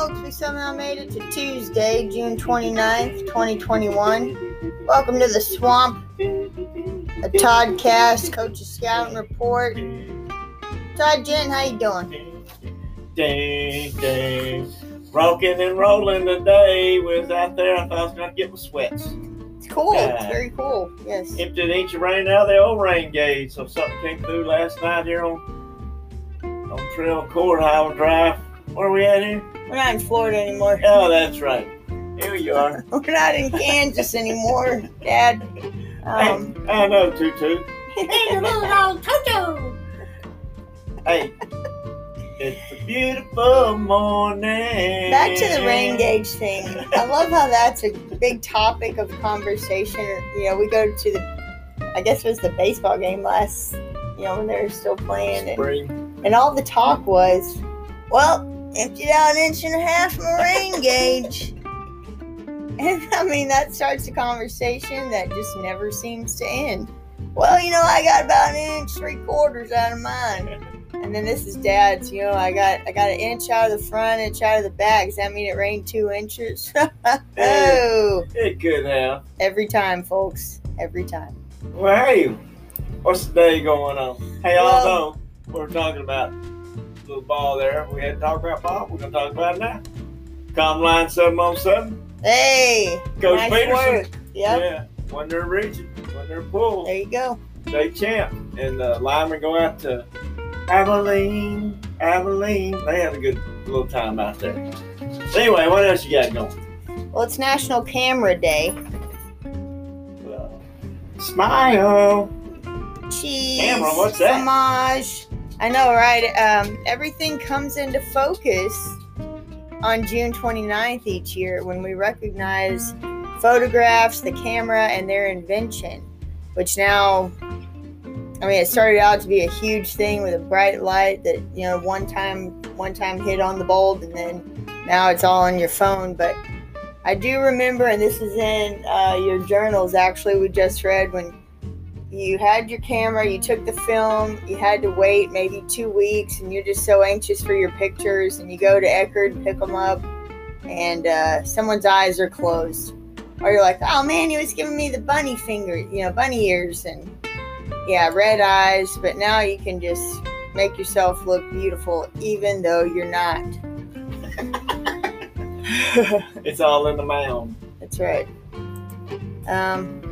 folks. We somehow made it to Tuesday, June 29th, 2021. Welcome to the Swamp, a Toddcast, Coach's Scouting Report. Todd Gent, how you doing? Ding, ding. Rocking and rolling today. Was out there. I thought I was going to get my sweats. It's cool. It's very cool. Yes. Emptied of rain out of the old rain gauge. So something came through last night here on on Trail Court Highway Drive. Where are we at here? We're not in Florida anymore. Oh, that's right. Here you are. We're not in Kansas anymore, Dad. Um, hey, I know, Tutu. Hey, little dog, Toto. Hey, it's a beautiful morning. Back to the rain gauge thing. I love how that's a big topic of conversation. You know, we go to the, I guess it was the baseball game last, you know, when they were still playing, and, Spring. and all the talk was, well, emptied out an inch and a half rain gauge. And I mean, that starts a conversation that just never seems to end. Well, you know, I got about an inch, three quarters out of mine. And then this is dad's, you know, I got I got an inch out of the front, inch out of the back. Does that mean it rained two inches? oh, It could have. every time, folks. Every time. Well, hey, what's the day going on? Hey, Well- although we're talking about little ball there, we had to talk about ball. We're gonna talk about it now. Com line seven on seven. Hey, Coach nice Peterson. work. Yep. Yeah, when they're reaching, when they're pulled, There you go. state champ, and the linemen go out to Abilene, Abilene. They had a good little time out there. Anyway, what else you got going? Well, it's National Camera Day. Well, smile. Cheese. Camera, what's that? Fromage. I know, right? Um, everything comes into focus on June 29th each year when we recognize photographs, the camera, and their invention, which now, I mean, it started out to be a huge thing with a bright light that, you know, one time, one time hit on the bulb, and then now it's all on your phone. But I do remember, and this is in uh, your journals actually, we just read when you had your camera, you took the film, you had to wait maybe two weeks, and you're just so anxious for your pictures, and you go to Eckerd and pick them up, and uh, someone's eyes are closed. Or you're like, oh man, he was giving me the bunny finger, you know, bunny ears, and yeah, red eyes, but now you can just make yourself look beautiful even though you're not. It's all in the mound. That's right. Um,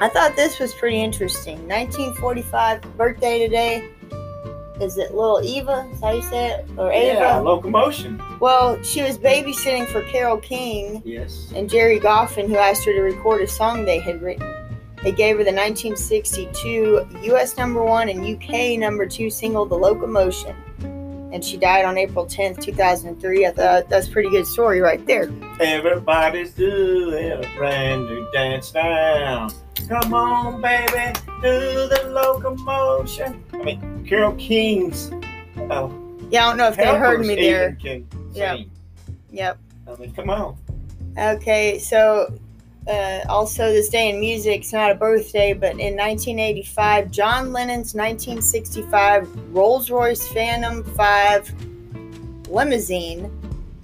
I thought this was pretty interesting. 1945 birthday today. Is it little Eva? Is how you say it? Or Ava? Yeah, locomotion. Well, she was babysitting for Carole King Yes. and Gerry Goffin, who asked her to record a song they had written. They gave her the 1962 U.S. number one and UK number two single, "The Locomotion," and she died on April 10th, 2003. I thought that's a pretty good story right there. Everybody's doing a brand new dance now. Come on, baby, do the locomotion. I mean, Carole King's. Oh, Yeah, I don't know if they heard me there. Yeah. Yep. Yep. I mean, come on. Okay, so uh, also this day in music, it's not a birthday, but in 1985, John Lennon's 1965 Rolls Royce Phantom 5 limousine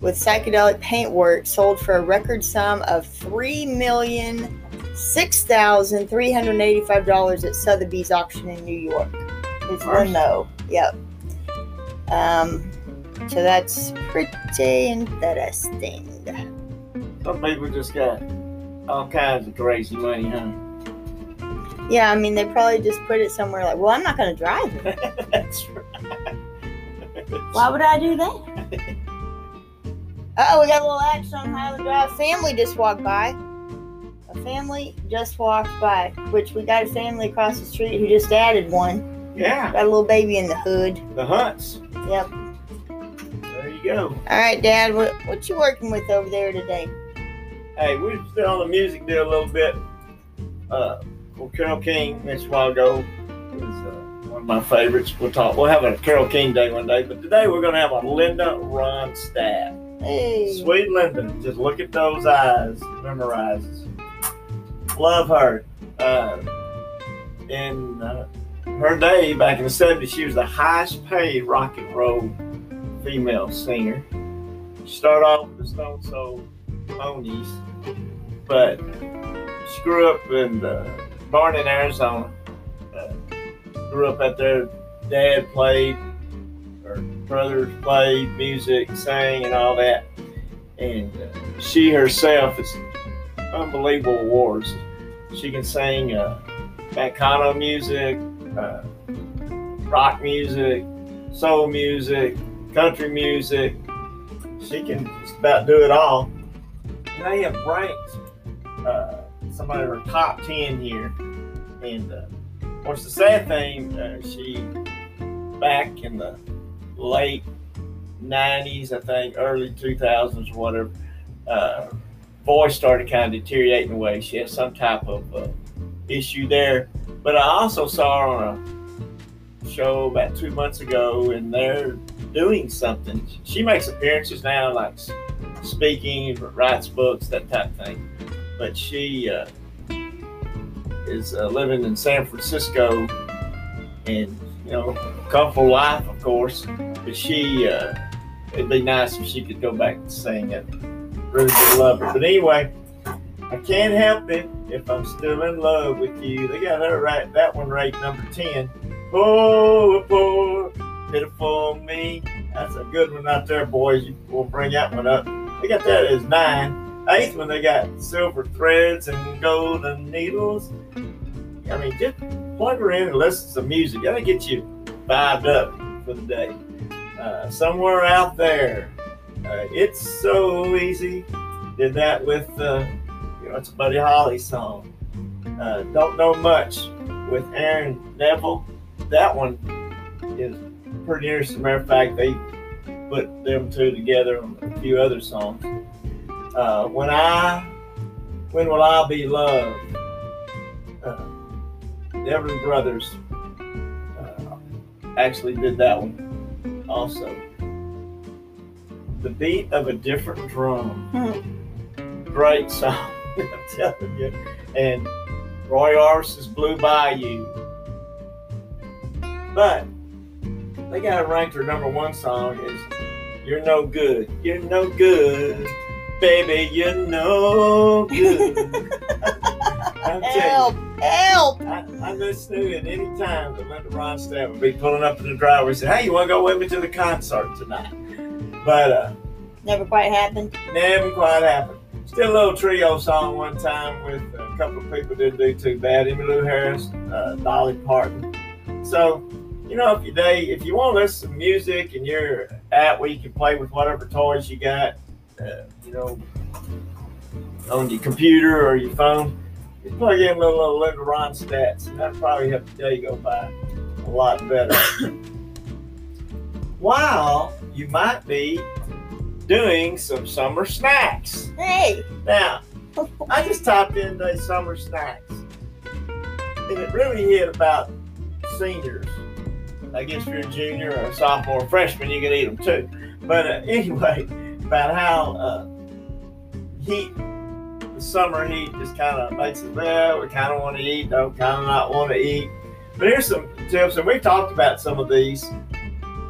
with psychedelic paintwork sold for a record sum of three million six thousand three hundred eighty-five dollars at Sotheby's auction in New York. His Nice. limo, yep. Um, so that's pretty interesting. Some people just got all kinds of crazy money, huh? Yeah, I mean, they probably just put it somewhere like, well, I'm not going to drive it. That's right. Why would I do that? Oh, we got a little action on Highland Drive. Family just walked by. A family just walked by, which we got a family across the street who just added one. Yeah, Got a little baby in the hood. the hunts. Yep. There you go. All right, Dad, what, what you working with over there today? Hey, we're still on the music deal a little bit. Uh, well, Carole King mentioned a while ago is uh, one of my favorites. We'll talk. We'll have a Carole King day one day, but today we're gonna have a Linda Ronstadt. Hey. Sweet Linda, just look at those eyes, memorizes. Love her. Uh, in uh, her day back in the 70s, she was the highest paid rock and roll female singer. Start off with the Stone Soul Poneys, but she grew up in uh, born in Arizona. Uh, grew up at their dad played, her brothers played music, sang, and all that. And uh, she herself is unbelievable awards. She can sing uh, music, uh, rock music, soul music, country music. She can just about do it all. And they have ranked uh, somebody of her top 10 here. And uh, what's the sad thing? Uh, she, back in the late 90s, I think, early 2000s, whatever, uh, voice started kind of deteriorating away. She had some type of uh, issue there. But I also saw her on a show about two months ago, and they're doing something. She makes appearances now, like speaking, writes books, that type of thing. But she uh, is uh, living in San Francisco, and you know, comfortable life, of course. But she, uh, it'd be nice if she could go back and sing. Really do love. But anyway, I can't help it if I'm still in love with you. They got her right. That one right, number ten. Poor, poor, pitiful me. That's a good one out there, boys. We'll bring that one up. They got that as nine. Eighth one, they got silver threads and golden needles. I mean, just plug her in and listen to some music. That'll get you vibed up for the day. Uh, somewhere out there, uh, it's so easy. Did that with, uh, you know, it's a Buddy Holly song. Uh, Don't Know Much with Aaron Neville. That one is pretty interesting. As a matter of fact, they put them two together on a few other songs. Uh, when I, when will I be loved? the Everly Brothers uh, actually did that one also. The beat of a different drum. Hmm. Great song, I'm telling you. And Roy Orbison's Blue Bayou. But they got it ranked their number one song is You're No Good. You're no good. Baby, you're no good. I'm telling you. Help! Help! I, I just knew at any time that Linda Ronstadt would be pulling up in the driveway and say, Hey, you want to go with me to the concert tonight? But uh, Never quite happened. never quite happened. Still a little trio song one time with a couple of people didn't do too bad. Emmylou Harris, uh, Dolly Parton. So, you know, if you day, if you want to listen to some music and you're at where you can play with whatever toys you got, uh, you know, on your computer or your phone, you plug in a little, little Linda Ronstadts, and that'll probably help your day go by a lot better. While you might be doing some summer snacks. Hey! Now, I just typed in the summer snacks, and it really hit about seniors. I guess if you're a junior or a sophomore, or freshman, you can eat them too. But uh, anyway, about how uh, heat, the summer heat, just kind of makes it well. We kind of want to eat, don't kind of not want to eat. But here's some tips, and we've talked about some of these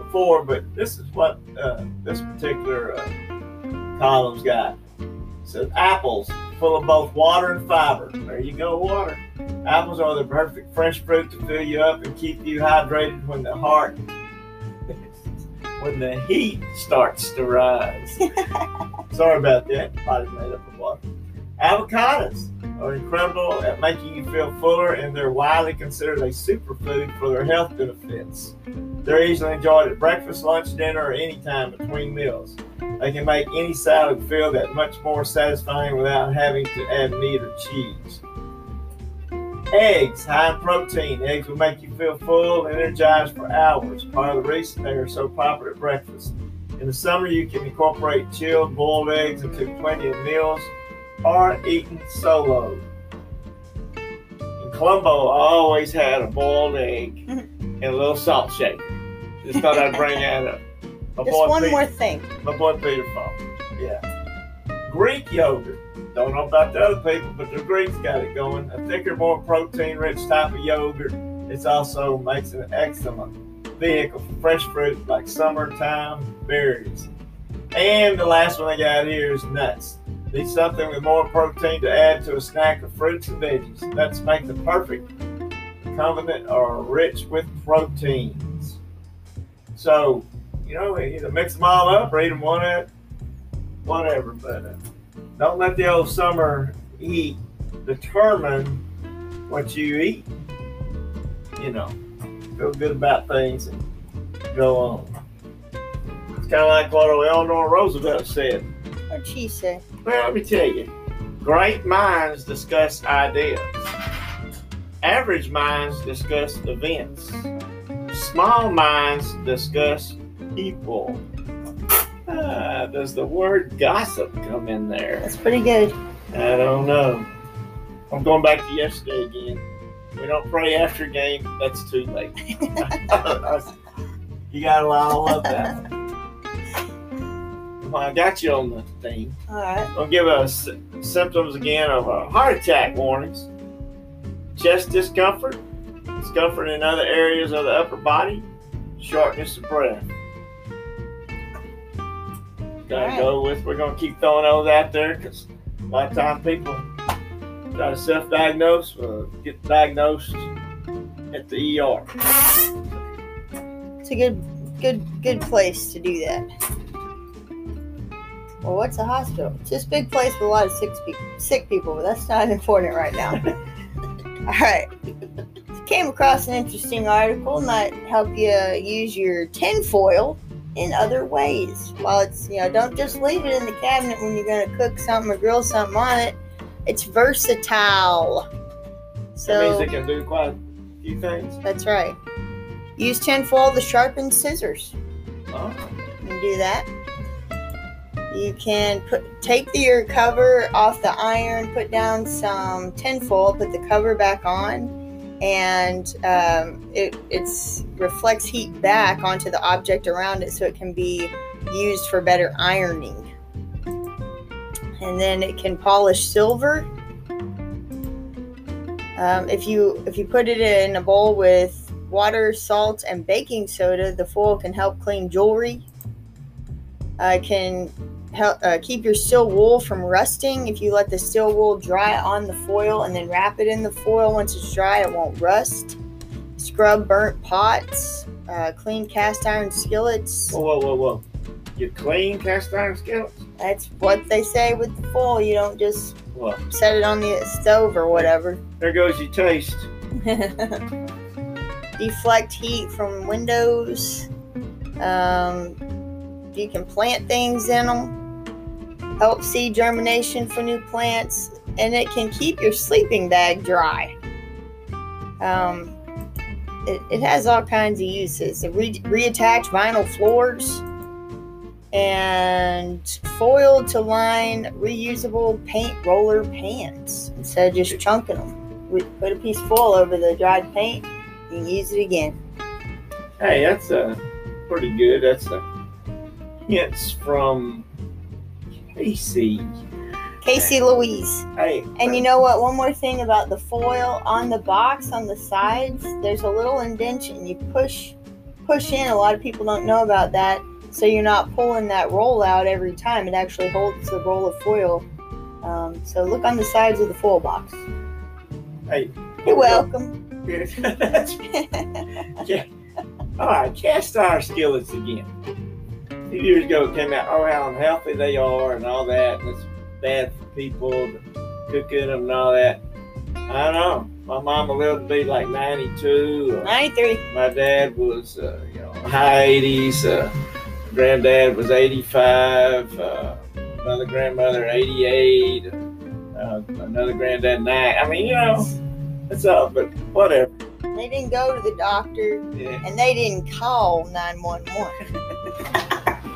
before, but this is what uh, this particular uh, column's got. It says apples full of both water and fiber. There you go, water. Apples are the perfect fresh fruit to fill you up and keep you hydrated when the heart, when the heat starts to rise. Sorry about that. Body's made up of water. Avocados are incredible at making you feel fuller, and they're widely considered a superfood for their health benefits. They're easily enjoyed at breakfast, lunch, dinner, or any time between meals. They can make any salad feel that much more satisfying without having to add meat or cheese. Eggs, high in protein. Eggs will make you feel full and energized for hours. Part of the reason they are so popular at breakfast. In the summer, you can incorporate chilled boiled eggs into plenty of meals or eaten solo. In Columbo, I always had a boiled egg and a little salt shaker. Just thought I'd bring that up. My Just one more thing. my boy Peter Falk. Yeah. Greek yogurt. Don't know about the other people, but the Greeks got it going. A thicker, more protein-rich type of yogurt. It also makes an excellent vehicle for fresh fruit like summertime berries. And the last one I got here is nuts. Need something with more protein to add to a snack of fruits and veggies. Nuts make the perfect condiment or rich with proteins. So, you know, either mix them all up or eat them one at whatever. But uh, don't let the old summer heat determine what you eat. You know, feel good about things and go on. It's kind of like what Eleanor Roosevelt said. What'd she say? Well, let me tell you, great minds discuss ideas. Average minds discuss events. Small minds discuss people. Ah, does the word gossip come in there? That's pretty good. I don't know. I'm going back to yesterday again. We don't pray after game. That's too late. you got to all love that. Well, I got you on the thing. All right. I'll give us symptoms again of uh, heart attack warnings, chest discomfort, discomfort in other areas of the upper body, shortness of breath. Gotta Alright. go with. We're gonna keep throwing those out there because a lot of time people try to self-diagnose, uh, get diagnosed at the ER. It's a good, good, good place to do that. Well, what's a hospital? It's just a big place with a lot of sick people. Sick people, but that's not important right now. All right. Came across an interesting article, might help you use your tinfoil in other ways. While it's, you know, don't just leave it in the cabinet when you're going to cook something or grill something on it. It's versatile. that So means it can do quite a few things. that's right. Use tinfoil to sharpen scissors. Oh, You can do that. You can put take the your cover off the iron, put down some tinfoil, put the cover back on, and um, it reflects heat back onto the object around it, so it can be used for better ironing. And then it can polish silver. Um, if you if you put it in a bowl with water, salt, and baking soda, the foil can help clean jewelry. Uh, can uh, keep your steel wool from rusting. If you let the steel wool dry on the foil and then wrap it in the foil, once it's dry, it won't rust. Scrub burnt pots. Uh, clean cast iron skillets. whoa, whoa, whoa, whoa! You clean cast iron skillets? That's what they say with the foil. You don't just Well, set it on the stove or whatever. there goes your taste. deflect heat from windows. Um, you can plant things in them. Help seed germination for new plants, and it can keep your sleeping bag dry. Um, it, it has all kinds of uses. It re- reattach vinyl floors and foil to line reusable paint roller pans instead of just chunking them. We put a piece of foil over the dried paint and use it again. Hey, that's uh, pretty good. That's uh, hints from Casey. Casey Louise. Hey, And you know what? One more thing about the foil on the box on the sides, there's a little indention. You push push in. A lot of people don't know about that. So you're not pulling that roll out every time. It actually holds the roll of foil. Um, so look on the sides of the foil box. hey, You're welcome. Yeah. All right, cast iron skillets again. A few years ago, it came out oh how unhealthy they are and all that, and it's bad for people cooking them and all that. I don't know. My mama lived to be like 92. uh, 93. My dad was, uh, you know, high 80s. Uh, granddad was 85. Uh, another grandmother 88. Uh, another granddad 9. I mean, you know, it's all, but whatever. They didn't go to the doctor Yeah, and they didn't call 911.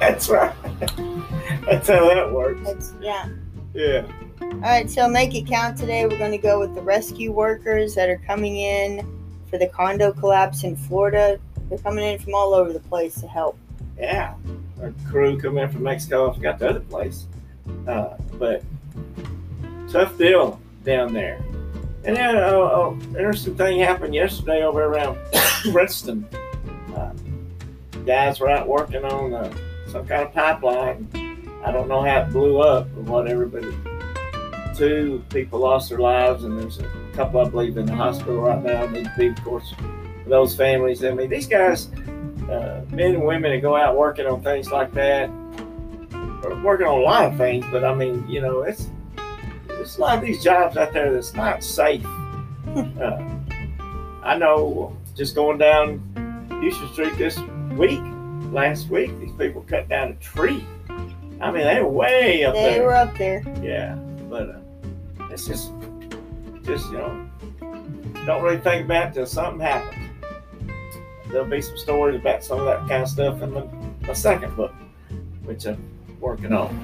that's right. That's how that works. That's, yeah. Yeah. All right, so make it count today. We're going to go with the rescue workers that are coming in for the condo collapse in Florida. They're coming in from all over the place to help. Yeah. Our crew come in from Mexico. I forgot the other place. Uh, but tough deal down there. And then uh, uh, interesting thing happened yesterday over around Princeton. Uh, guys were out working on uh, some kind of pipeline. I don't know how it blew up or whatever, but two people lost their lives, and there's a couple, I believe, in the hospital right now. Need to be, of course, those families. I mean, these guys, uh, men and women, that go out working on things like that, or working on a lot of things. But I mean, you know, it's there's a lot of these jobs out there that's not safe. uh, I know, just going down Houston Street this week, last week, these people cut down a tree. I mean, they were way up They there. They were up there. Yeah, but uh, it's just, just you know, don't really think about it till something happens. There'll be some stories about some of that kind of stuff in my, my second book, which I'm working on.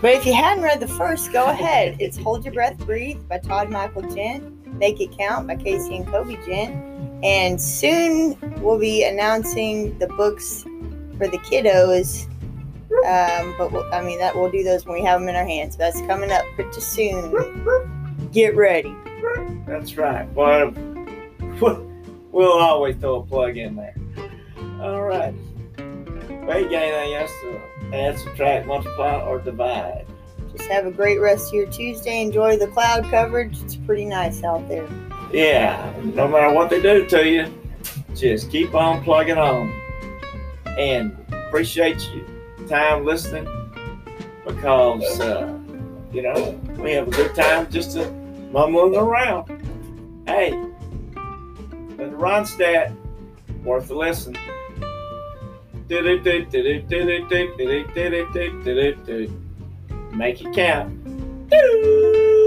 But if you hadn't read the first, go ahead. It's Hold Your Breath, Breathe by Todd Michael Gent, Make It Count by Casey and Kobe Gent. And soon we'll be announcing the books for the kiddos. Um, but we'll, I mean, that we'll do those when we have them in our hands. That's coming up pretty soon. Get ready. That's right. Well, we'll always throw a plug in there. All right. Well, you got anything else to add, subtract, multiply, or divide? Just have a great rest of your Tuesday. Enjoy the cloud coverage. It's pretty nice out there. Yeah, no matter what they do to you, just keep on plugging on. And appreciate you time listening because, uh, you know, we have a good time just to mumbling around. Hey, the Ronstadt, worth a listen. Make it count.